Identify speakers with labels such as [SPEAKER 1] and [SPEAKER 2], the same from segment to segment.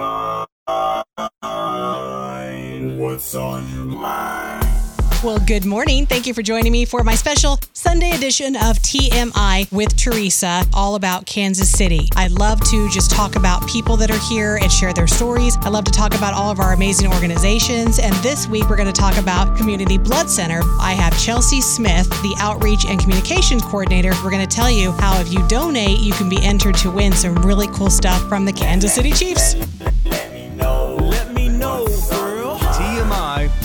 [SPEAKER 1] mind? What's on your mind?
[SPEAKER 2] Well, good morning. Thank you for joining me for my special Sunday edition of TMI with Teresa, all about Kansas City. I love to just talk about people that are here and share their stories. I love to talk about all of our amazing organizations. And this week, we're going to talk about Community Blood Center. I have Chelsey Smith, the Outreach and Communications Coordinator. We're going to tell you how if you donate, you can be entered to win some really cool stuff from the Kansas City Chiefs.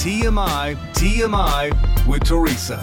[SPEAKER 3] TMI, TMI, with Teresa.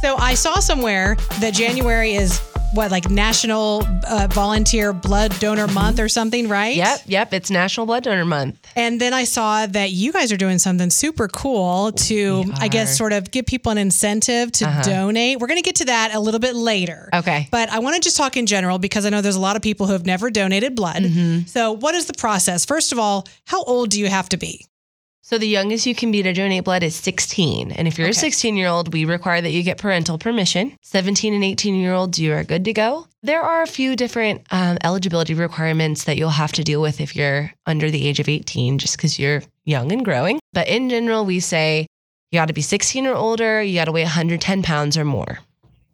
[SPEAKER 2] So I saw somewhere that January is what, like National uh, Volunteer Blood Donor Month or something, right?
[SPEAKER 4] Yep, yep. It's National Blood Donor Month.
[SPEAKER 2] And then I saw that you guys are doing something super cool to, I guess, sort of give people an incentive to
[SPEAKER 4] Uh-huh.
[SPEAKER 2] donate. We're going to get to that a little bit later.
[SPEAKER 4] Okay.
[SPEAKER 2] But I want to just talk in general because I know there's a lot of people who have never donated blood.
[SPEAKER 4] Mm-hmm.
[SPEAKER 2] So, what is the process? First of all, how old do you have to be?
[SPEAKER 4] So the youngest you can be to donate blood is 16. And if you're
[SPEAKER 2] Okay.
[SPEAKER 4] a 16 year old, we require that you get parental permission. 17 and 18 year olds, you are good to go. There are a few different um, eligibility requirements that you'll have to deal with if you're under the age of 18, just because you're young and growing. But in general, we say you got to be 16 or older, you got to weigh 110 pounds or more.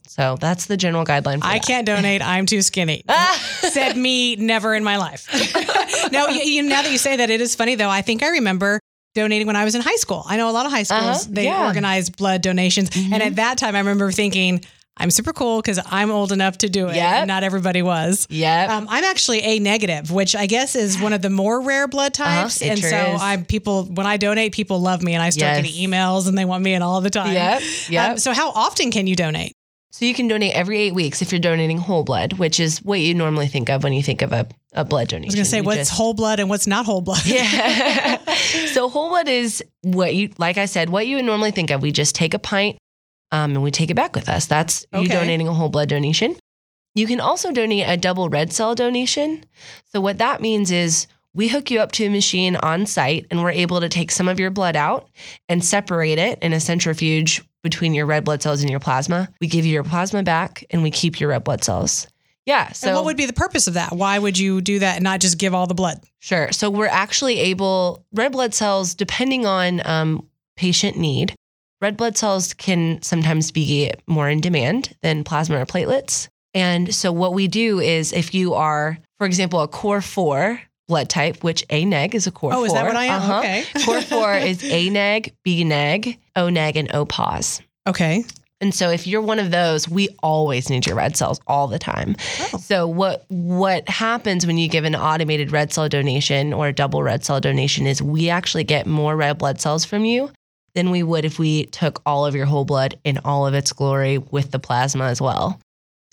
[SPEAKER 4] So that's the general guideline for
[SPEAKER 2] I
[SPEAKER 4] that.
[SPEAKER 2] can't donate. I'm too skinny. Said me, never in my life. no, you, you, now that you say that, it is funny though. I think I remember donating when I was in high school. I know a lot of high schools
[SPEAKER 4] Uh-huh,
[SPEAKER 2] they
[SPEAKER 4] yeah.
[SPEAKER 2] organize blood donations, and at that time, I remember thinking. I'm super cool because I'm old enough to do it.
[SPEAKER 4] Yep.
[SPEAKER 2] and Not everybody was.
[SPEAKER 4] Yeah.
[SPEAKER 2] Um, I'm actually A negative, which I guess is one of the more rare blood types.
[SPEAKER 4] Uh-huh,
[SPEAKER 2] and so
[SPEAKER 4] is.
[SPEAKER 2] I'm people when I donate, people love me, and I start
[SPEAKER 4] Yes.
[SPEAKER 2] getting emails, and they want me in all the time.
[SPEAKER 4] Yep, yep.
[SPEAKER 2] Um, so how often can you donate?
[SPEAKER 4] So you can donate every eight weeks if you're donating whole blood, which is what you normally think of when you think of a, a blood donation.
[SPEAKER 2] I was going to say
[SPEAKER 4] You
[SPEAKER 2] what's
[SPEAKER 4] just-
[SPEAKER 2] whole blood and what's not whole blood.
[SPEAKER 4] Yeah. so whole blood is what you, like I said, what you would normally think of. We just take a pint um, and we take it back with us. That's you donating a whole blood donation. You can also donate a double red cell donation. So what that means is we hook you up to a machine on site and we're able to take some of your blood out and separate it in a centrifuge between your red blood cells and your plasma. We give you your plasma back and we keep your red blood cells. Yeah. So
[SPEAKER 2] and what would be the purpose of that? Why would you do that and not just give all the blood?
[SPEAKER 4] Sure. So we're actually able, red blood cells, depending on um, patient need, red blood cells can sometimes be more in demand than plasma or platelets. And so what we do is if you are, for example, a core four blood type, which A neg is a core
[SPEAKER 2] Oh,
[SPEAKER 4] four.
[SPEAKER 2] is that what I am?
[SPEAKER 4] Uh-huh.
[SPEAKER 2] Okay.
[SPEAKER 4] core four is A neg, B neg, O neg, and O pos.
[SPEAKER 2] Okay.
[SPEAKER 4] And so if you're one of those, we always need your red cells all the time.
[SPEAKER 2] Oh.
[SPEAKER 4] So what what happens when you give an automated red cell donation or a double red cell donation is we actually get more red blood cells from you than we would if we took all of your whole blood in all of its glory with the plasma as well.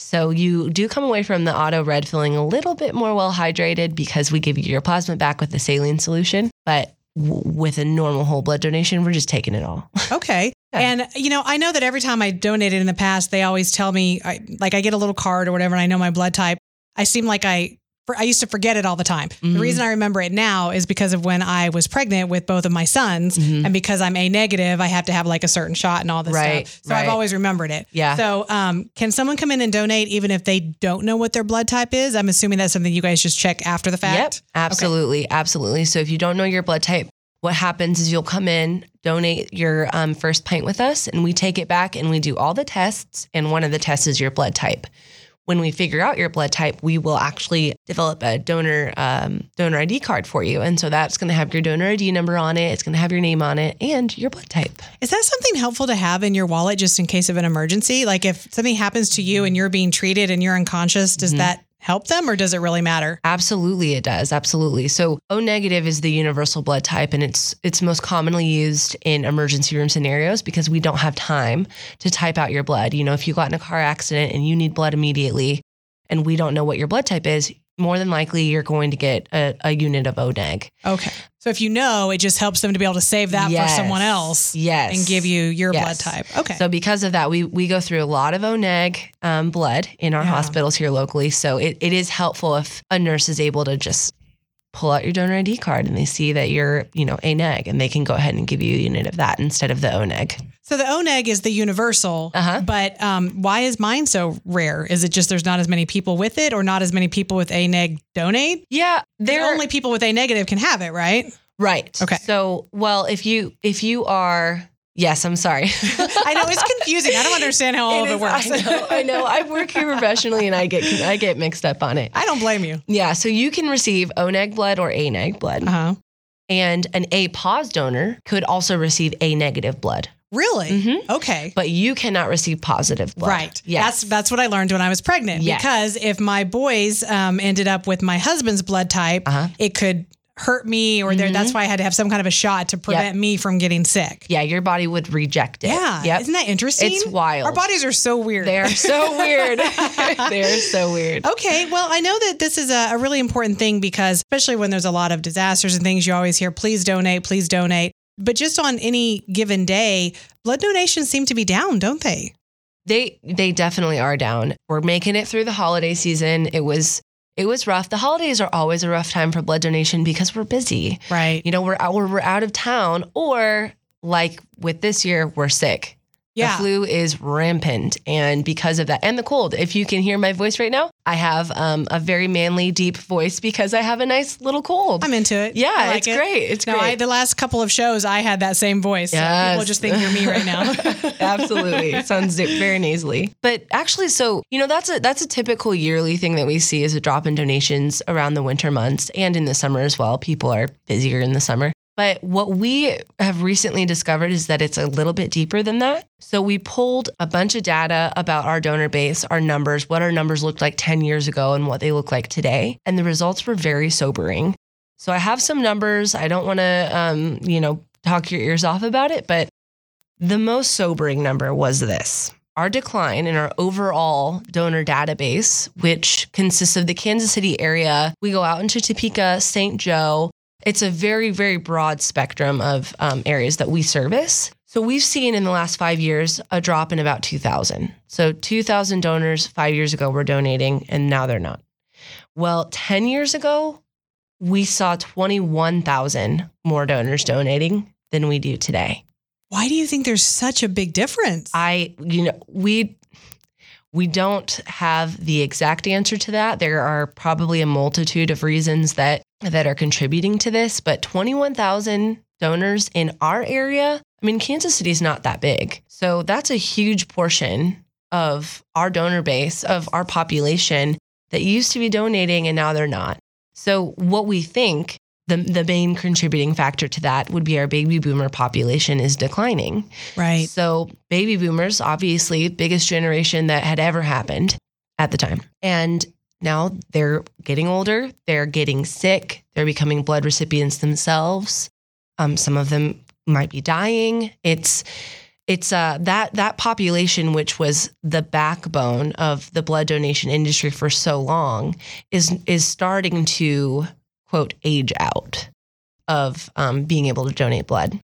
[SPEAKER 4] So you do come away from the auto red feeling a little bit more well hydrated because we give you your plasma back with the saline solution, but w- with a normal whole blood donation, we're just taking it all.
[SPEAKER 2] Okay.
[SPEAKER 4] Yeah.
[SPEAKER 2] And you know, I know that every time I donated in the past, they always tell me, I, like, I get a little card or whatever, and I know my blood type. I seem like I, for, I used to forget it all the time. The
[SPEAKER 4] Mhm.
[SPEAKER 2] reason I remember it now is because of when I was pregnant with both of my sons,
[SPEAKER 4] Mhm.
[SPEAKER 2] and because I'm A negative, I have to have like a certain shot and all this
[SPEAKER 4] Right,
[SPEAKER 2] stuff. So I've always remembered it.
[SPEAKER 4] Yeah.
[SPEAKER 2] So, um, can someone come in and donate even if they don't know what their blood type is? I'm assuming that's something you guys just check after the fact.
[SPEAKER 4] Yep, absolutely, absolutely. So if you don't know your blood type, what happens is you'll come in, donate your um, first pint with us, and we take it back and we do all the tests. And one of the tests is your blood type. When we figure out your blood type, we will actually develop a donor um, donor ID card for you, and so that's going to have your donor ID number on it. It's going to have your name on it and your blood type.
[SPEAKER 2] Is that something helpful to have in your wallet just in case of an emergency? Like if something happens to you and you're being treated and you're unconscious, does that help them or does it really matter?
[SPEAKER 4] Absolutely, it does. Absolutely. So O negative is the universal blood type, and it's it's most commonly used in emergency room scenarios because we don't have time to type out your blood. You know, if you got in a car accident and you need blood immediately, and we don't know what your blood type is, more than likely you're going to get a, a unit of O neg.
[SPEAKER 2] Okay. So if you know, it just helps them to be able to save that
[SPEAKER 4] Yes.
[SPEAKER 2] for someone else
[SPEAKER 4] Yes.
[SPEAKER 2] and give you your
[SPEAKER 4] Yes.
[SPEAKER 2] blood type. Okay.
[SPEAKER 4] So because of that, we we go through a lot of O neg um, blood in our
[SPEAKER 2] Yeah.
[SPEAKER 4] hospitals here locally. So it, it is helpful if a nurse is able to just pull out your donor ID card and they see that you're, you know, a neg and they can go ahead and give you a unit of that instead of the O neg.
[SPEAKER 2] So the ONEG is the universal,
[SPEAKER 4] Uh-huh.
[SPEAKER 2] but um, why is mine so rare? Is it just there's not as many people with it, or not as many people with a neg donate?
[SPEAKER 4] Yeah, they're
[SPEAKER 2] only people with a negative can have it, right?
[SPEAKER 4] right.
[SPEAKER 2] Okay.
[SPEAKER 4] So, well, if you if you are yes, I'm sorry.
[SPEAKER 2] I know it's confusing. I don't understand how all of it
[SPEAKER 4] is-
[SPEAKER 2] works.
[SPEAKER 4] I know, I know. I work here professionally and I get I get mixed up on it.
[SPEAKER 2] I don't blame you.
[SPEAKER 4] Yeah, so you can receive O neg blood or A neg blood.
[SPEAKER 2] Uh huh.
[SPEAKER 4] And an A pos donor could also receive A negative blood.
[SPEAKER 2] Really?
[SPEAKER 4] Mhm.
[SPEAKER 2] Okay.
[SPEAKER 4] But you cannot receive positive blood.
[SPEAKER 2] Right.
[SPEAKER 4] Yes.
[SPEAKER 2] That's that's what I learned when I was pregnant.
[SPEAKER 4] Yes.
[SPEAKER 2] Because if my boys um, ended up with my husband's blood type,
[SPEAKER 4] Uh-huh.
[SPEAKER 2] it could hurt me, or there,
[SPEAKER 4] Mhm.
[SPEAKER 2] that's why I had to have some kind of a shot to prevent me from getting sick.
[SPEAKER 4] yeah, your body would reject it.
[SPEAKER 2] Yeah.
[SPEAKER 4] Yep.
[SPEAKER 2] Isn't that interesting?
[SPEAKER 4] It's wild.
[SPEAKER 2] Our bodies are so weird.
[SPEAKER 4] They are so weird. they are so weird.
[SPEAKER 2] Okay, well, I know that this is a, a really important thing because, especially when there's a lot of disasters and things, you always hear, please donate, please donate. But just on any given day, blood donations seem to be down, don't they?
[SPEAKER 4] They they definitely are down. We're making it through the holiday season. It was it was rough. The holidays are always a rough time for blood donation because we're busy.
[SPEAKER 2] Right.
[SPEAKER 4] You know, we're out, we're out of town or like with this year, we're sick.
[SPEAKER 2] Yeah.
[SPEAKER 4] The flu is rampant. And because of that, and the cold, if you can hear my voice right now, I have um, a very manly, deep voice because I have a nice little cold.
[SPEAKER 2] I'm into it.
[SPEAKER 4] yeah,
[SPEAKER 2] like
[SPEAKER 4] it's
[SPEAKER 2] it.
[SPEAKER 4] great. It's
[SPEAKER 2] No, I,
[SPEAKER 4] great.
[SPEAKER 2] the last couple of shows, I had that same voice. So people just think you're me right now.
[SPEAKER 4] Absolutely. It sounds very nasally. But actually so, you know, that's a that's a typical yearly thing that we see is a drop in donations around the winter months and in the summer as well. People are busier in the summer. But what we have recently discovered is that it's a little bit deeper than that. So we pulled a bunch of data about our donor base, our numbers, what our numbers looked like 10 years ago and what they look like today. And the results were very sobering. So I have some numbers. I don't want to, um, you know, talk your ears off about it, but the most sobering number was this. Our decline in our overall donor database, which consists of the Kansas City area, we go out into Topeka, St. Joe. It's a very, very broad spectrum of um, areas that we service. So we've seen in the last five years a drop in about 2,000. So 2,000 donors five years ago were donating, and now they're not. Well, 10 years ago, we saw 21,000 more donors donating than we do today.
[SPEAKER 2] Why do you think there's such a big difference?
[SPEAKER 4] I, you know, we we don't have the exact answer to that. There are probably a multitude of reasons that that are contributing to this, but 21,000 donors in our area. I mean, Kansas City is not that big. So that's a huge portion of our donor base, of our population that used to be donating and now they're not. So what we think the, the main contributing factor to that would be our baby boomer population is declining.
[SPEAKER 2] right.
[SPEAKER 4] So, baby boomers, obviously, biggest generation that had ever happened at the time. And now they're getting older, they're getting sick, they're becoming blood recipients themselves. Um, some of them might be dying. It's it's uh, that that population, which was the backbone of the blood donation industry for so long, is is starting to quote age out of um, being able to donate blood.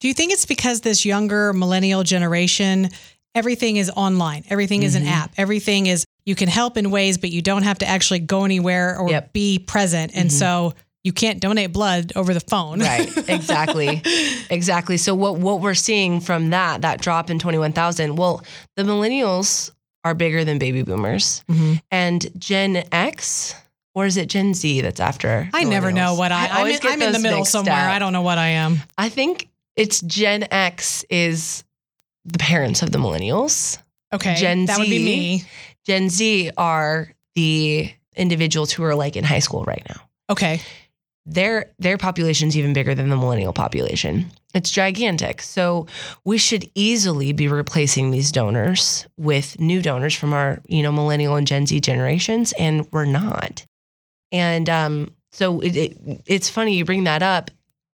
[SPEAKER 2] Do you think it's because this younger millennial generation, everything is online, everything is an
[SPEAKER 4] Mhm.
[SPEAKER 2] app, everything is you can help in ways, but you don't have to actually go anywhere or
[SPEAKER 4] Yep.
[SPEAKER 2] be present, and
[SPEAKER 4] Mhm.
[SPEAKER 2] so you can't donate blood over the phone.
[SPEAKER 4] Right, exactly. exactly. So what what we're seeing from that that drop in 21,000, well, the millennials are bigger than baby boomers
[SPEAKER 2] Mhm.
[SPEAKER 4] and Gen X or is it Gen Z that's after?
[SPEAKER 2] I never know what I, I am in, in the middle somewhere.
[SPEAKER 4] up.
[SPEAKER 2] I don't know what I am.
[SPEAKER 4] I think it's Gen X is the parents of the millennials.
[SPEAKER 2] Okay.
[SPEAKER 4] Gen
[SPEAKER 2] that would be
[SPEAKER 4] Z.
[SPEAKER 2] me.
[SPEAKER 4] Gen Z are the individuals who are like in high school right now.
[SPEAKER 2] Okay.
[SPEAKER 4] their their population's even bigger than the millennial population. It's gigantic. So we should easily be replacing these donors with new donors from our, you know, millennial and Gen Z generations, and we're not. And um, so it, it, it's funny you bring that up.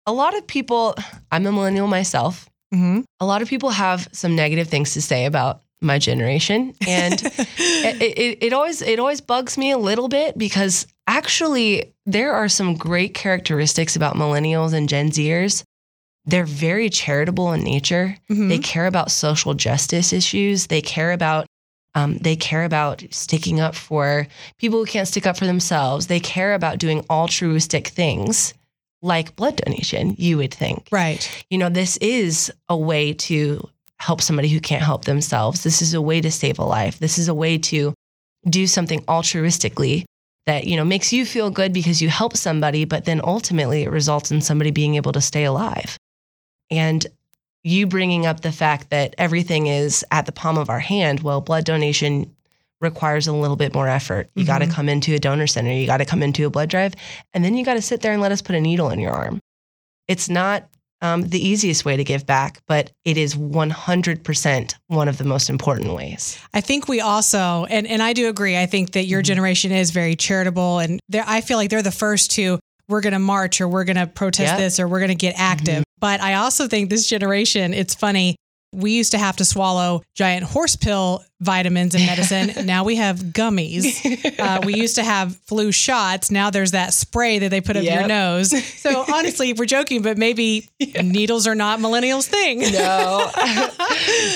[SPEAKER 4] A lot of people, I'm a millennial myself.
[SPEAKER 2] Hmm
[SPEAKER 4] A lot of people have some negative things to say about my generation, and it, it, it always it always bugs me a little bit because actually there are some great characteristics about millennials and Gen Zers. They're very charitable in nature.
[SPEAKER 2] Mhm.
[SPEAKER 4] They care about social justice issues. They care about Um, they care about sticking up for people who can't stick up for themselves. They care about doing altruistic things like blood donation, you would think.
[SPEAKER 2] Right.
[SPEAKER 4] You know, this is a way to help somebody who can't help themselves. This is a way to save a life. This is a way to do something altruistically that, you know, makes you feel good because you help somebody, but then ultimately it results in somebody being able to stay alive. And you bringing up the fact that everything is at the palm of our hand, well, blood donation requires a little bit more effort. You got to come into a donor center, you got to come into a blood drive, and then you got to sit there and let us put a needle in your arm. It's not um, the easiest way to give back, but it is 100% one of the most important ways.
[SPEAKER 2] I think we also, and, and I do agree, I think that your
[SPEAKER 4] Mhm.
[SPEAKER 2] generation is very charitable. And I feel like they're the first to, we're going to march or we're going to protest
[SPEAKER 4] Yep.
[SPEAKER 2] this or we're going to get active. But I also think this generation, it's funny. We used to have to swallow giant horse pill vitamins and medicine. now we have gummies. Uh, we used to have flu shots. Now there's that spray that they put up your nose. So honestly, we're joking, but maybe needles are not millennials' thing.
[SPEAKER 4] No,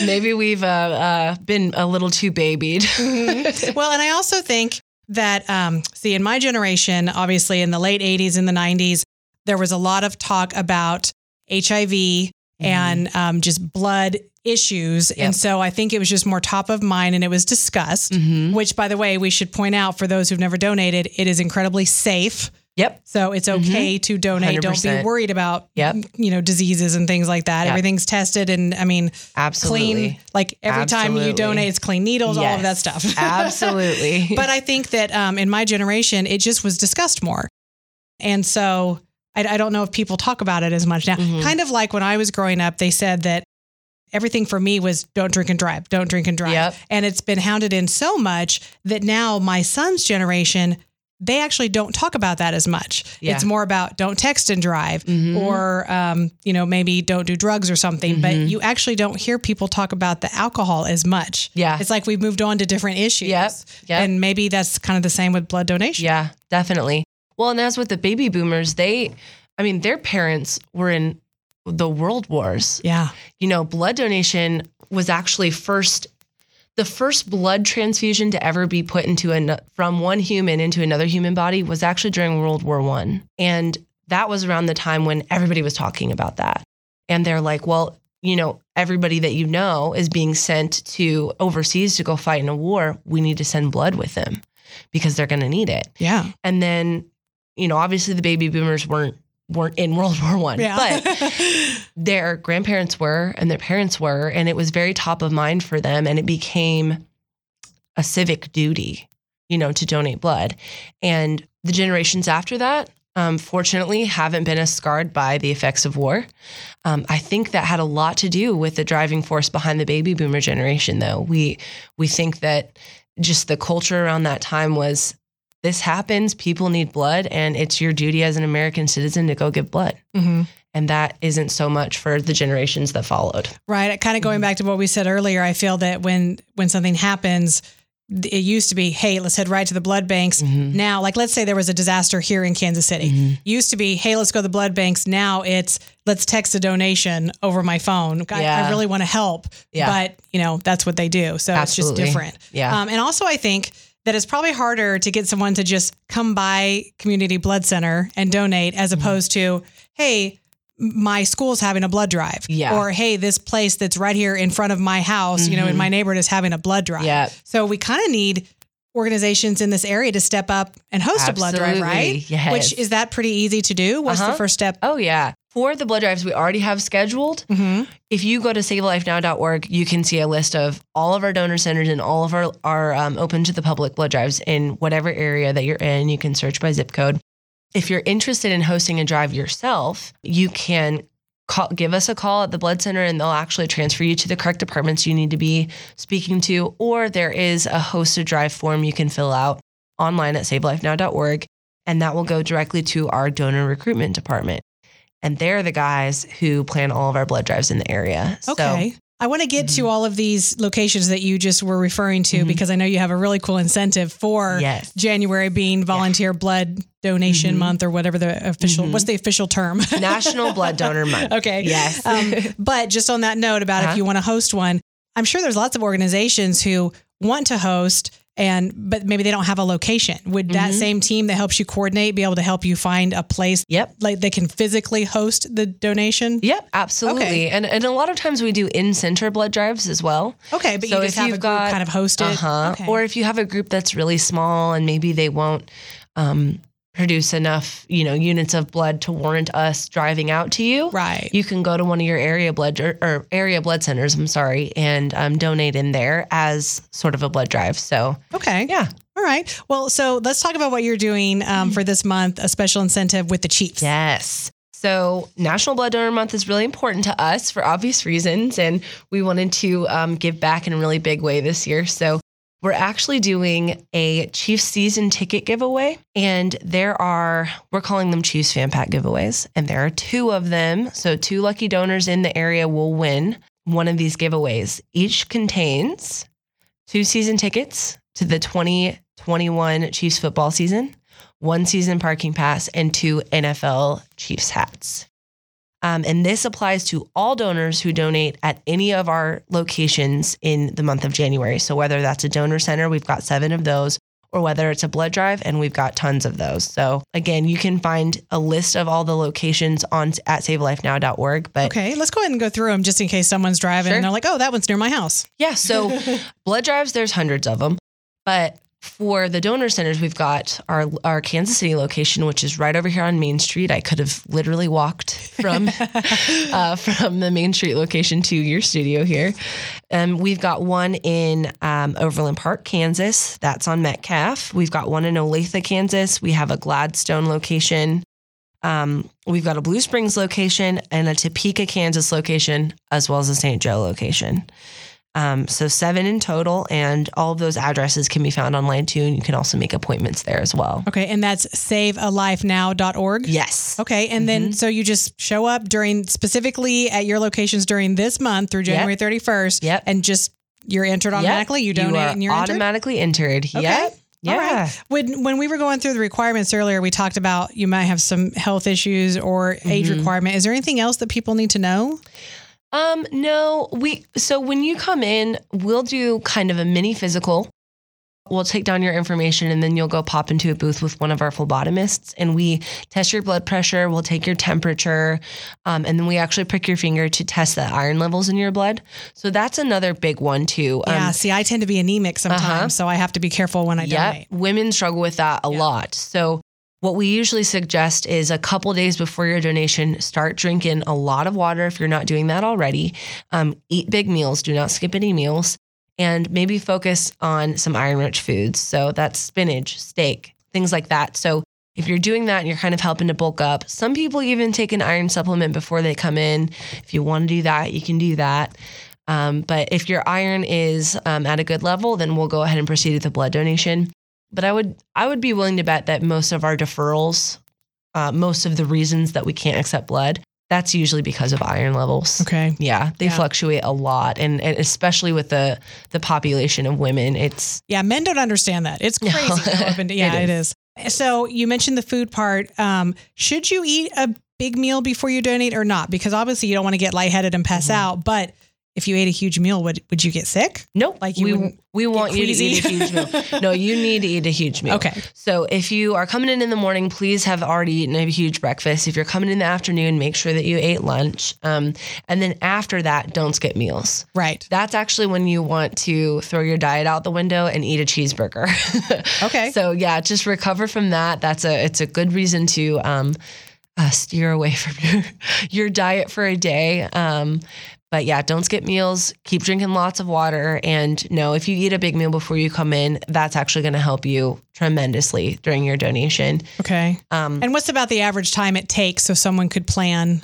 [SPEAKER 4] maybe we've uh, uh, been a little too babied.
[SPEAKER 2] well, and I also think that, um, see, in my generation, obviously in the late 80s and the 90s, there was a lot of talk about HIV and um, just blood issues.
[SPEAKER 4] Mm-hmm. Yep.
[SPEAKER 2] And so I think it was just more top of mind and it was discussed,
[SPEAKER 4] Mhm.
[SPEAKER 2] which, by the way, we should point out for those who've never donated, it is incredibly safe.
[SPEAKER 4] Yep.
[SPEAKER 2] So it's okay to donate. Don't be worried about,
[SPEAKER 4] Yep.
[SPEAKER 2] you know, diseases and things like that.
[SPEAKER 4] Yep.
[SPEAKER 2] Everything's tested. And I mean,
[SPEAKER 4] Absolutely.
[SPEAKER 2] clean, like every time you donate, it's clean needles, all of that stuff.
[SPEAKER 4] Absolutely.
[SPEAKER 2] but I think that um, in my generation, it just was discussed more. And so I, I don't know if people talk about it as much now.
[SPEAKER 4] Mhm.
[SPEAKER 2] Kind of like when I was growing up, they said that everything for me was don't drink and drive, don't drink and drive.
[SPEAKER 4] Yep.
[SPEAKER 2] And it's been hounded in so much that now my son's generation, they actually don't talk about that as much.
[SPEAKER 4] Yeah.
[SPEAKER 2] It's more about don't text and drive
[SPEAKER 4] Mhm.
[SPEAKER 2] or, um, you know, maybe don't do drugs or something. But
[SPEAKER 4] Mhm.
[SPEAKER 2] you actually don't hear people talk about the alcohol as much.
[SPEAKER 4] Yeah.
[SPEAKER 2] It's like we've moved on to different issues.
[SPEAKER 4] Yep. Yep.
[SPEAKER 2] And maybe that's kind of the same with blood donation.
[SPEAKER 4] Yeah, definitely. Well, and as with the baby boomers, they, I mean, their parents were in the world wars.
[SPEAKER 2] Yeah.
[SPEAKER 4] You know, blood donation was actually first, the first blood transfusion to ever be put into an from one human into another human body was actually during World War One, and that was around the time when everybody was talking about that. And they're like, well, you know, everybody that you know is being sent to overseas to go fight in a war. We need to send blood with them because they're going to need it.
[SPEAKER 2] Yeah.
[SPEAKER 4] And then, you know, obviously the baby boomers weren't weren't in World War One,
[SPEAKER 2] Yeah.
[SPEAKER 4] but their grandparents were and their parents were, and it was very top of mind for them, and it became a civic duty, you know, to donate blood. And the generations after that, um, fortunately, haven't been as scarred by the effects of war. Um, I think that had a lot to do with the driving force behind the baby boomer generation, though. We we think that just the culture around that time was this happens, people need blood, and it's your duty as an American citizen to go give blood.
[SPEAKER 2] Mhm.
[SPEAKER 4] And that isn't so much for the generations that followed.
[SPEAKER 2] Right. Kind of going
[SPEAKER 4] Mm-hmm.
[SPEAKER 2] back to what we said earlier, I feel that when when something happens, it used to be, hey, let's head right to the blood banks.
[SPEAKER 4] Mhm.
[SPEAKER 2] Now, like let's say there was a disaster here in Kansas City.
[SPEAKER 4] Mhm.
[SPEAKER 2] Used to be, hey, let's go to the blood banks. Now it's let's text a donation over my phone. I, I really want to help,
[SPEAKER 4] Yeah.
[SPEAKER 2] but you know that's what they do. So it's just different.
[SPEAKER 4] Yeah.
[SPEAKER 2] Um, and also, I think that it's probably harder to get someone to just come by community blood center and donate as
[SPEAKER 4] Mm-hmm.
[SPEAKER 2] opposed to, hey, my school's having a blood drive.
[SPEAKER 4] Yeah.
[SPEAKER 2] Or hey, this place that's right here in front of my house, you know, in
[SPEAKER 4] Mhm.
[SPEAKER 2] my neighborhood is having a blood drive.
[SPEAKER 4] Yeah.
[SPEAKER 2] So we kind of need organizations in this area to step up and host a blood drive, right?
[SPEAKER 4] Yes.
[SPEAKER 2] Which is that pretty easy to do? What's the
[SPEAKER 4] Uh-huh.
[SPEAKER 2] first step?
[SPEAKER 4] Oh, yeah. For the blood drives we already have scheduled,
[SPEAKER 2] hmm
[SPEAKER 4] if you go to savelifenow.org, you can see a list of all of our donor centers and all of our, our um, open to the public blood drives in whatever area that you're in. You can search by zip code. If you're interested in hosting a drive yourself, you can call, give us a call at the blood center and they'll actually transfer you to the correct departments you need to be speaking to. Or there is a hosted drive form you can fill out online at savelifenow.org, and that will go directly to our donor recruitment department. And they're the guys who plan all of our blood drives in the area. So-
[SPEAKER 2] Okay. I want to get to all of these locations that you just were referring to
[SPEAKER 4] Mhm.
[SPEAKER 2] because I know you have a really cool incentive for
[SPEAKER 4] Yes.
[SPEAKER 2] January being volunteer blood donation
[SPEAKER 4] Mhm.
[SPEAKER 2] month or whatever the official
[SPEAKER 4] Mhm.
[SPEAKER 2] what's the official term?
[SPEAKER 4] National Blood Donor Month.
[SPEAKER 2] okay.
[SPEAKER 4] Yes.
[SPEAKER 2] Um, but just on that note about if
[SPEAKER 4] Uh-huh.
[SPEAKER 2] you want to host one, I'm sure there's lots of organizations who want to host and but maybe they don't have a location. Would that
[SPEAKER 4] Mhm.
[SPEAKER 2] same team that helps you coordinate be able to help you find a place
[SPEAKER 4] Yep.
[SPEAKER 2] like they can physically host the donation?
[SPEAKER 4] Yep, absolutely.
[SPEAKER 2] Okay.
[SPEAKER 4] And and a lot of times we do in center blood drives as well.
[SPEAKER 2] Okay, but
[SPEAKER 4] So
[SPEAKER 2] you just
[SPEAKER 4] if
[SPEAKER 2] have
[SPEAKER 4] you've
[SPEAKER 2] a group
[SPEAKER 4] got-
[SPEAKER 2] kind of hosted.
[SPEAKER 4] Uh-huh.
[SPEAKER 2] Okay.
[SPEAKER 4] Or if you have a group that's really small and maybe they won't um, produce enough, you know, units of blood to warrant us driving out to you.
[SPEAKER 2] right.
[SPEAKER 4] You can go to one of your area blood or, or area blood centers. I'm sorry, and um, donate in there as sort of a blood drive. So
[SPEAKER 2] okay.
[SPEAKER 4] yeah,
[SPEAKER 2] All right. Well, so let's talk about what you're doing um, for this month, a special incentive with the Chiefs.
[SPEAKER 4] Yes. So, National Blood Donor Month is really important to us for obvious reasons, and we wanted to um, give back in a really big way this year. So, we're actually doing a Chiefs season ticket giveaway, and there are, we're calling them Chiefs fan pack giveaways, and there are two of them. So, two lucky donors in the area will win one of these giveaways. Each contains two season tickets to the 2021 Chiefs football season one season parking pass, and two NFL Chiefs hats. Um, and this applies to all donors who donate at any of our locations in the month of January. So, whether that's a donor center, we've got seven of those, or whether it's a blood drive, and we've got tons of those. So, again, you can find a list of all the locations on at savelifenow.org. But
[SPEAKER 2] Okay, let's go ahead and go through them just in case someone's driving
[SPEAKER 4] Sure.
[SPEAKER 2] and they're like, oh, that one's near my house.
[SPEAKER 4] Yeah. So blood drives, there's hundreds of them. But for the donor centers, we've got our our Kansas City location, which is right over here on Main Street. I could have literally walked from uh, from the Main Street location to your studio here. And we've got one in um, Overland Park, Kansas. That's on Metcalf. We've got one in Olathe, Kansas. We have a Gladstone location. Um, we've got a Blue Springs location and a Topeka, Kansas location, as well as a St. Joe location. Um, so seven in total, and all of those addresses can be found online too. And you can also make appointments there as well.
[SPEAKER 2] Okay, and that's savealifenow.org.
[SPEAKER 4] Yes.
[SPEAKER 2] Okay, and then
[SPEAKER 4] Mm-hmm.
[SPEAKER 2] so you just show up during specifically at your locations during this month through January 31st.
[SPEAKER 4] Yep.
[SPEAKER 2] And just you're entered automatically. You donate
[SPEAKER 4] are
[SPEAKER 2] and you're entered.
[SPEAKER 4] automatically entered.
[SPEAKER 2] Okay.
[SPEAKER 4] Yep. Yeah.
[SPEAKER 2] All right. When when we were going through the requirements earlier, we talked about you might have some health issues or age
[SPEAKER 4] Mm-hmm.
[SPEAKER 2] requirement. Is there anything else that people need to know?
[SPEAKER 4] Um, no, we so when you come in, we'll do kind of a mini physical. We'll take down your information and then you'll go pop into a booth with one of our phlebotomists and we test your blood pressure. We'll take your temperature. Um, and then we actually prick your finger to test the iron levels in your blood. So that's another big one too. Um,
[SPEAKER 2] yeah. See, I tend to be anemic sometimes,
[SPEAKER 4] Uh-huh.
[SPEAKER 2] so I have to be careful when I
[SPEAKER 4] Yep.
[SPEAKER 2] donate.
[SPEAKER 4] Women struggle with that a
[SPEAKER 2] Yeah.
[SPEAKER 4] lot. So what we usually suggest is a couple days before your donation, start drinking a lot of water if you're not doing that already. Um, eat big meals. Do not skip any meals. And maybe focus on some iron rich foods. So that's spinach, steak, things like that. So if you're doing that and you're kind of helping to bulk up, some people even take an iron supplement before they come in. If you want to do that, you can do that. Um, but if your iron is um, at a good level, then we'll go ahead and proceed with the blood donation. But I would I would be willing to bet that most of our deferrals, uh, most of the reasons that we can't accept blood, that's usually because of iron levels.
[SPEAKER 2] Okay.
[SPEAKER 4] Yeah, they
[SPEAKER 2] Yeah.
[SPEAKER 4] fluctuate a lot, and, and especially with the the population of women, it's
[SPEAKER 2] Yeah, men don't understand that. It's crazy. and- yeah,
[SPEAKER 4] It
[SPEAKER 2] it is. So you mentioned the food part. Um, should you eat a big meal before you donate or not? Because obviously you don't want to get lightheaded and pass
[SPEAKER 4] Mhm.
[SPEAKER 2] out. But if you ate a huge meal, would would you get sick?
[SPEAKER 4] nope.
[SPEAKER 2] Like you
[SPEAKER 4] we we want you to eat a huge meal. No, you need to eat a huge meal.
[SPEAKER 2] Okay.
[SPEAKER 4] So if you are coming in in the morning, please have already eaten a huge breakfast. If you're coming in the afternoon, make sure that you ate lunch. Um, and then after that, don't skip meals.
[SPEAKER 2] Right.
[SPEAKER 4] That's actually when you want to throw your diet out the window and eat a cheeseburger.
[SPEAKER 2] Okay.
[SPEAKER 4] So yeah, just recover from that. That's a it's a good reason to um, uh, steer away from your your diet for a day. Um, but yeah, don't skip meals. Keep drinking lots of water. And no, if you eat a big meal before you come in, that's actually going to help you tremendously during your donation.
[SPEAKER 2] Okay.
[SPEAKER 4] Um,
[SPEAKER 2] And what's about the average time it takes so someone could plan?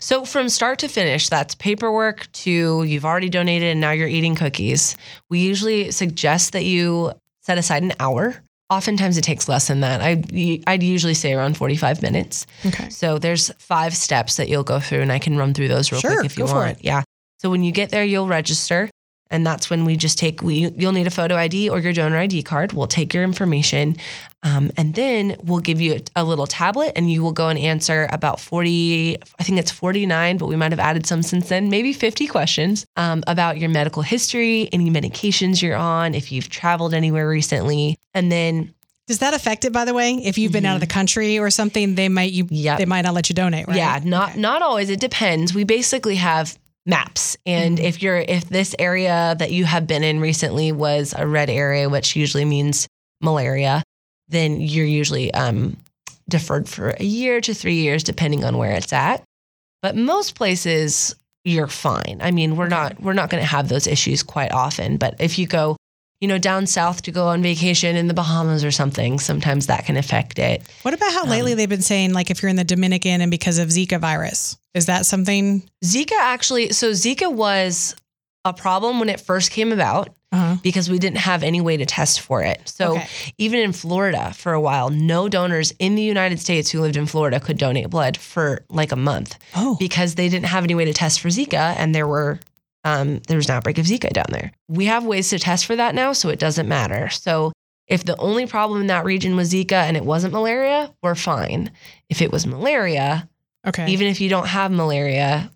[SPEAKER 4] So from start to finish, that's paperwork to you've already donated and now you're eating cookies. We usually suggest that you set aside an hour. Oftentimes it takes less than that. I I'd usually say around 45 minutes.
[SPEAKER 2] Okay.
[SPEAKER 4] So there's five steps that you'll go through and I can run through those real
[SPEAKER 2] Sure,
[SPEAKER 4] quick if you want. Yeah. So when you get there, you'll register And that's when we just take we you'll need a photo ID or your donor ID card. We'll take your information, um, and then we'll give you a, a little tablet, and you will go and answer about forty. I think it's forty nine, but we might have added some since then. Maybe fifty questions um, about your medical history, any medications you're on, if you've traveled anywhere recently, and then
[SPEAKER 2] Does that affect it, by the way? If you've been out of the country or something, they might you
[SPEAKER 4] Yep.
[SPEAKER 2] they might not let you donate, right?
[SPEAKER 4] Yeah, not not always. It depends. We basically have maps, and if you're if this area that you have been in recently was a red area, which usually means malaria, then you're usually um, deferred for a year to three years, depending on where it's at. But most places you're fine. I mean, we're not we're not going to have those issues quite often. But if you go, you know, down south to go on vacation in the Bahamas or something, sometimes that can affect it.
[SPEAKER 2] What about how
[SPEAKER 4] Um,
[SPEAKER 2] lately they've been saying like if you're in the Dominican and because of Zika virus, is that something?
[SPEAKER 4] Zika actually, so Zika was a problem when it first came about
[SPEAKER 2] Uh-huh.
[SPEAKER 4] because we didn't have any way to test for it. So
[SPEAKER 2] Okay.
[SPEAKER 4] even in Florida for a while, no donors in the United States who lived in Florida could donate blood for like a month
[SPEAKER 2] Oh,
[SPEAKER 4] because they didn't have any way to test for Zika and there were um, there was an outbreak of Zika down there. We have ways to test for that now, so it doesn't matter. So if the only problem in that region was Zika and it wasn't malaria, we're fine. If it was malaria,
[SPEAKER 2] okay.
[SPEAKER 4] even if you don't have malaria,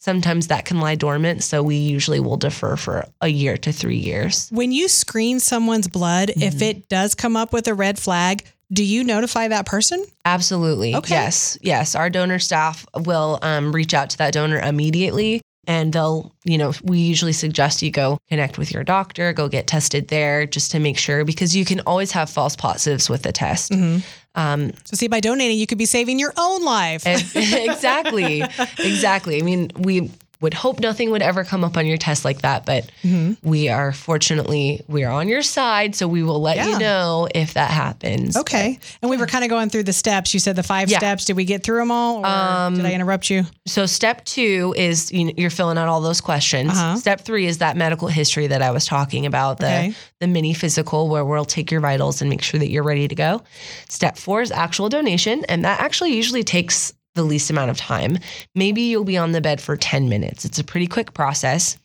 [SPEAKER 4] sometimes that can lie dormant. So we usually will defer for a year to three years.
[SPEAKER 2] when you screen someone's blood,
[SPEAKER 4] Mm-hmm.
[SPEAKER 2] if it does come up with a red flag, do you notify that person?
[SPEAKER 4] Absolutely.
[SPEAKER 2] Okay.
[SPEAKER 4] Yes. Yes. Our donor staff will um, reach out to that donor immediately. And they'll, you know, we usually suggest you go connect with your doctor, go get tested there just to make sure because you can always have false positives with the test.
[SPEAKER 2] Mm-hmm.
[SPEAKER 4] Um,
[SPEAKER 2] So see, by donating, you could be saving your own life.
[SPEAKER 4] exactly. Exactly. I mean, we would hope nothing would ever come up on your test like that, but
[SPEAKER 2] Mm-hmm.
[SPEAKER 4] we are fortunately we're on your side, so we will let
[SPEAKER 2] Yeah.
[SPEAKER 4] you know if that happens.
[SPEAKER 2] Okay. And we were kind of going through the steps. You said the five
[SPEAKER 4] Yeah.
[SPEAKER 2] steps. Did we get through them all? Or
[SPEAKER 4] Um,
[SPEAKER 2] did I interrupt you?
[SPEAKER 4] So step two is you know, you're filling out all those questions.
[SPEAKER 2] Uh-huh.
[SPEAKER 4] Step three is that medical history that I was talking about, the
[SPEAKER 2] Okay.
[SPEAKER 4] the mini physical where we'll take your vitals and make sure that you're ready to go. Step four is actual donation, and that actually usually takes the least amount of time. Maybe you'll be on the bed for 10 minutes. It's a pretty quick process.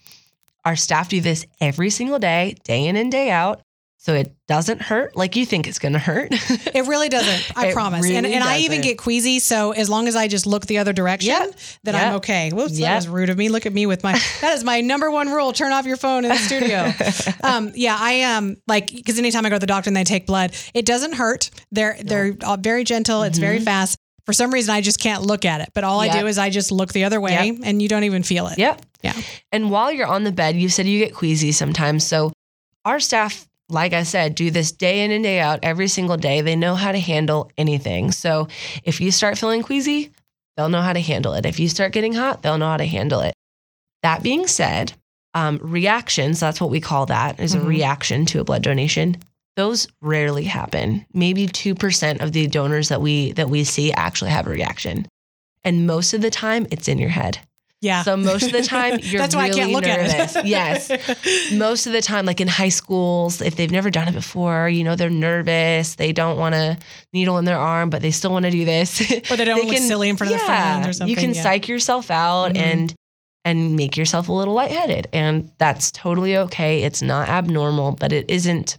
[SPEAKER 4] Our staff do this every single day, day in and day out. So it doesn't hurt like you think it's going to hurt.
[SPEAKER 2] It really doesn't. I
[SPEAKER 4] It
[SPEAKER 2] promise. and
[SPEAKER 4] really
[SPEAKER 2] and I even get queasy. So as long as I just look the other direction,
[SPEAKER 4] Yep.
[SPEAKER 2] then I'm okay. Whoops, that was rude of me. Look at me with my. that is my number one rule. Turn off your phone in the studio. um, yeah, I am like because anytime I go to the doctor and they take blood, it doesn't hurt. They're they're all uh, very gentle. It's very mm-hmm. fast. For some reason, I just can't look at it. But all I
[SPEAKER 4] Mm-hmm.
[SPEAKER 2] Do is I just look the other way,
[SPEAKER 4] Yep.
[SPEAKER 2] and you don't even feel it.
[SPEAKER 4] yep.
[SPEAKER 2] Yeah.
[SPEAKER 4] And while you're on the bed, you said you get queasy sometimes. So our staff, like I said, do this day in and day out every single day. They know how to handle anything. So if you start feeling queasy, they'll know how to handle it. If you start getting hot, they'll know how to handle it. That being said, um, reactions, that's what we call that, is
[SPEAKER 2] Mhm.
[SPEAKER 4] a reaction to a blood donation. Those rarely happen. Maybe 2% of the donors that we that we see actually have a reaction. And most of the time it's in your head.
[SPEAKER 2] Yeah.
[SPEAKER 4] So most of the time, you're
[SPEAKER 2] That's why I can't
[SPEAKER 4] really
[SPEAKER 2] look
[SPEAKER 4] nervous.
[SPEAKER 2] at it.
[SPEAKER 4] yes. Most of the time, like in high schools, if they've never done it before, you know, they're nervous. They don't want a needle in their arm, but they still want to do this.
[SPEAKER 2] Or they don't look silly in front of their friends or something,
[SPEAKER 4] You can
[SPEAKER 2] yeah.
[SPEAKER 4] psych yourself out
[SPEAKER 2] Mhm.
[SPEAKER 4] and and make yourself a little lightheaded. And that's totally okay. It's not abnormal, but it isn't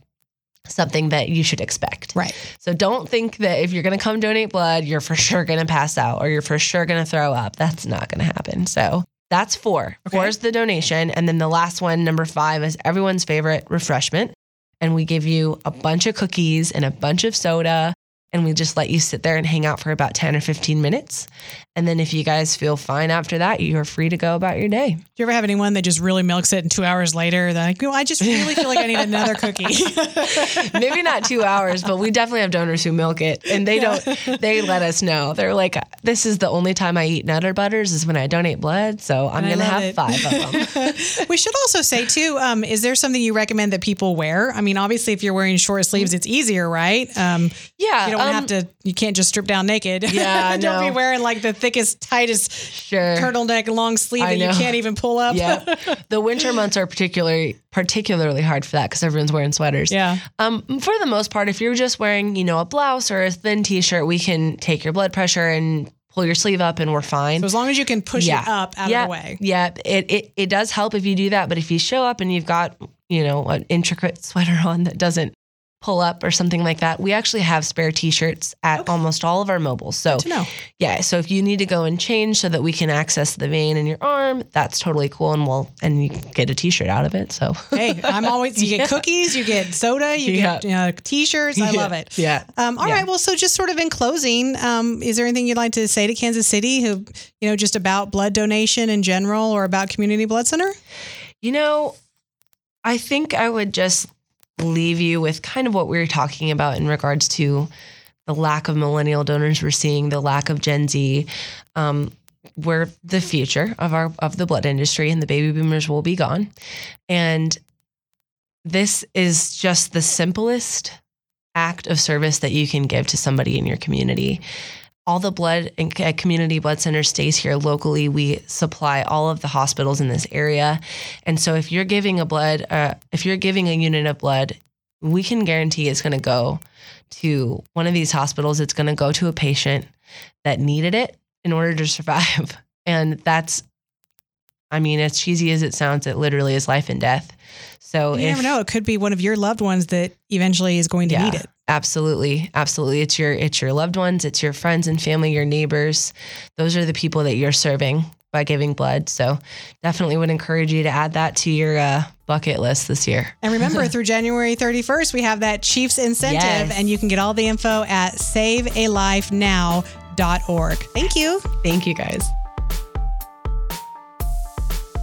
[SPEAKER 4] something that you should expect.
[SPEAKER 2] Right.
[SPEAKER 4] So don't think that if you're going to come donate blood, you're for sure going to pass out or you're for sure going to throw up. That's not going to happen. So that's four.
[SPEAKER 2] Okay.
[SPEAKER 4] Four is the donation. And then the last one, number five, is everyone's favorite refreshment. And we give you a bunch of cookies and a bunch of soda. And we just let you sit there and hang out for about 10 or 15 minutes. And then if you guys feel fine after that, you're free to go about your day.
[SPEAKER 2] Do you ever have anyone that just really milks it and two hours later, they're like, "Oh, I just really feel like I need another cookie?
[SPEAKER 4] Maybe not two hours, but we definitely have donors who milk it and they don't, they let us know. They're like, this is the only time I eat Nutter Butters is when I donate blood. So I'm going to have
[SPEAKER 2] it.
[SPEAKER 4] five of them.
[SPEAKER 2] we should also say too, um, is there something you recommend that people wear? I mean, obviously, if you're wearing short sleeves, it's easier, right? Um,
[SPEAKER 4] Yeah.
[SPEAKER 2] you don't
[SPEAKER 4] um,
[SPEAKER 2] have to. You can't just strip down naked.
[SPEAKER 4] Yeah,
[SPEAKER 2] don't be wearing like the thickest, tightest
[SPEAKER 4] Sure.
[SPEAKER 2] turtleneck long sleeve
[SPEAKER 4] I
[SPEAKER 2] that you can't even pull up.
[SPEAKER 4] Yeah. The winter months are particularly particularly hard for that because everyone's wearing sweaters.
[SPEAKER 2] yeah.
[SPEAKER 4] Um, for the most part, if you're just wearing, you know, a blouse or a thin t-shirt, we can take your blood pressure and pull your sleeve up and we're fine.
[SPEAKER 2] So as long as you can push
[SPEAKER 4] Yeah.
[SPEAKER 2] it up out
[SPEAKER 4] yeah,
[SPEAKER 2] of the way.
[SPEAKER 4] Yeah, it, it it does help if you do that, but if you show up and you've got, you know, an intricate sweater on that doesn't pull up or something like that, we actually have spare t-shirts at
[SPEAKER 2] Okay.
[SPEAKER 4] almost all of our mobiles. So
[SPEAKER 2] know.
[SPEAKER 4] yeah, so if you need to go and change so that we can access the vein in your arm, that's totally cool and we'll and you get a t-shirt out of it. So
[SPEAKER 2] Hey, I'm always, you
[SPEAKER 4] Yeah.
[SPEAKER 2] get cookies, you get soda, you get uh, t shirts. I love it.
[SPEAKER 4] Yeah.
[SPEAKER 2] Um, all
[SPEAKER 4] Yeah.
[SPEAKER 2] right. Well, so just sort of in closing, um, is there anything you'd like to say to Kansas City who, you know, just about blood donation in general or about Community Blood Center?
[SPEAKER 4] You know, I think I would just leave you with kind of what we were talking about in regards to the lack of millennial donors we're seeing, the lack of Gen Z. Um, we're the future of our of the blood industry, and the baby boomers will be gone. And this is just the simplest act of service that you can give to somebody in your community. All the blood and uh, community blood center stays here locally. We supply all of the hospitals in this area, and so if you're giving a blood, uh, if you're giving a unit of blood, we can guarantee it's going to go to one of these hospitals. It's going to go to a patient that needed it in order to survive, and that's, I mean, as cheesy as it sounds, it literally is life and death. So
[SPEAKER 2] You
[SPEAKER 4] if,
[SPEAKER 2] never know. It could be one of your loved ones that eventually is going to
[SPEAKER 4] Yeah.
[SPEAKER 2] need it.
[SPEAKER 4] Absolutely. Absolutely. It's your it's your loved ones, it's your friends and family, your neighbors. Those are the people that you're serving by giving blood. So definitely would encourage you to add that to your uh, bucket list this year.
[SPEAKER 2] And remember, through January 31st, we have that Chiefs incentive,
[SPEAKER 4] Yes.
[SPEAKER 2] and you can get all the info at savealifenow.org. Thank you.
[SPEAKER 4] Thank you guys.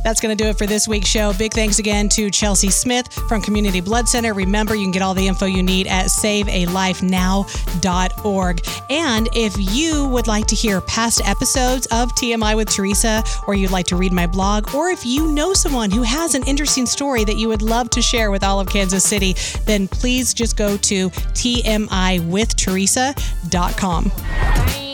[SPEAKER 2] That's going to do it for this week's show. Big thanks again to Chelsey Smith from Community Blood Center. Remember, you can get all the info you need at savealifenow.org. And if you would like to hear past episodes of TMI with Teresa, or you'd like to read my blog, or if you know someone who has an interesting story that you would love to share with all of Kansas City, then please just go to tmiwithteresa.com.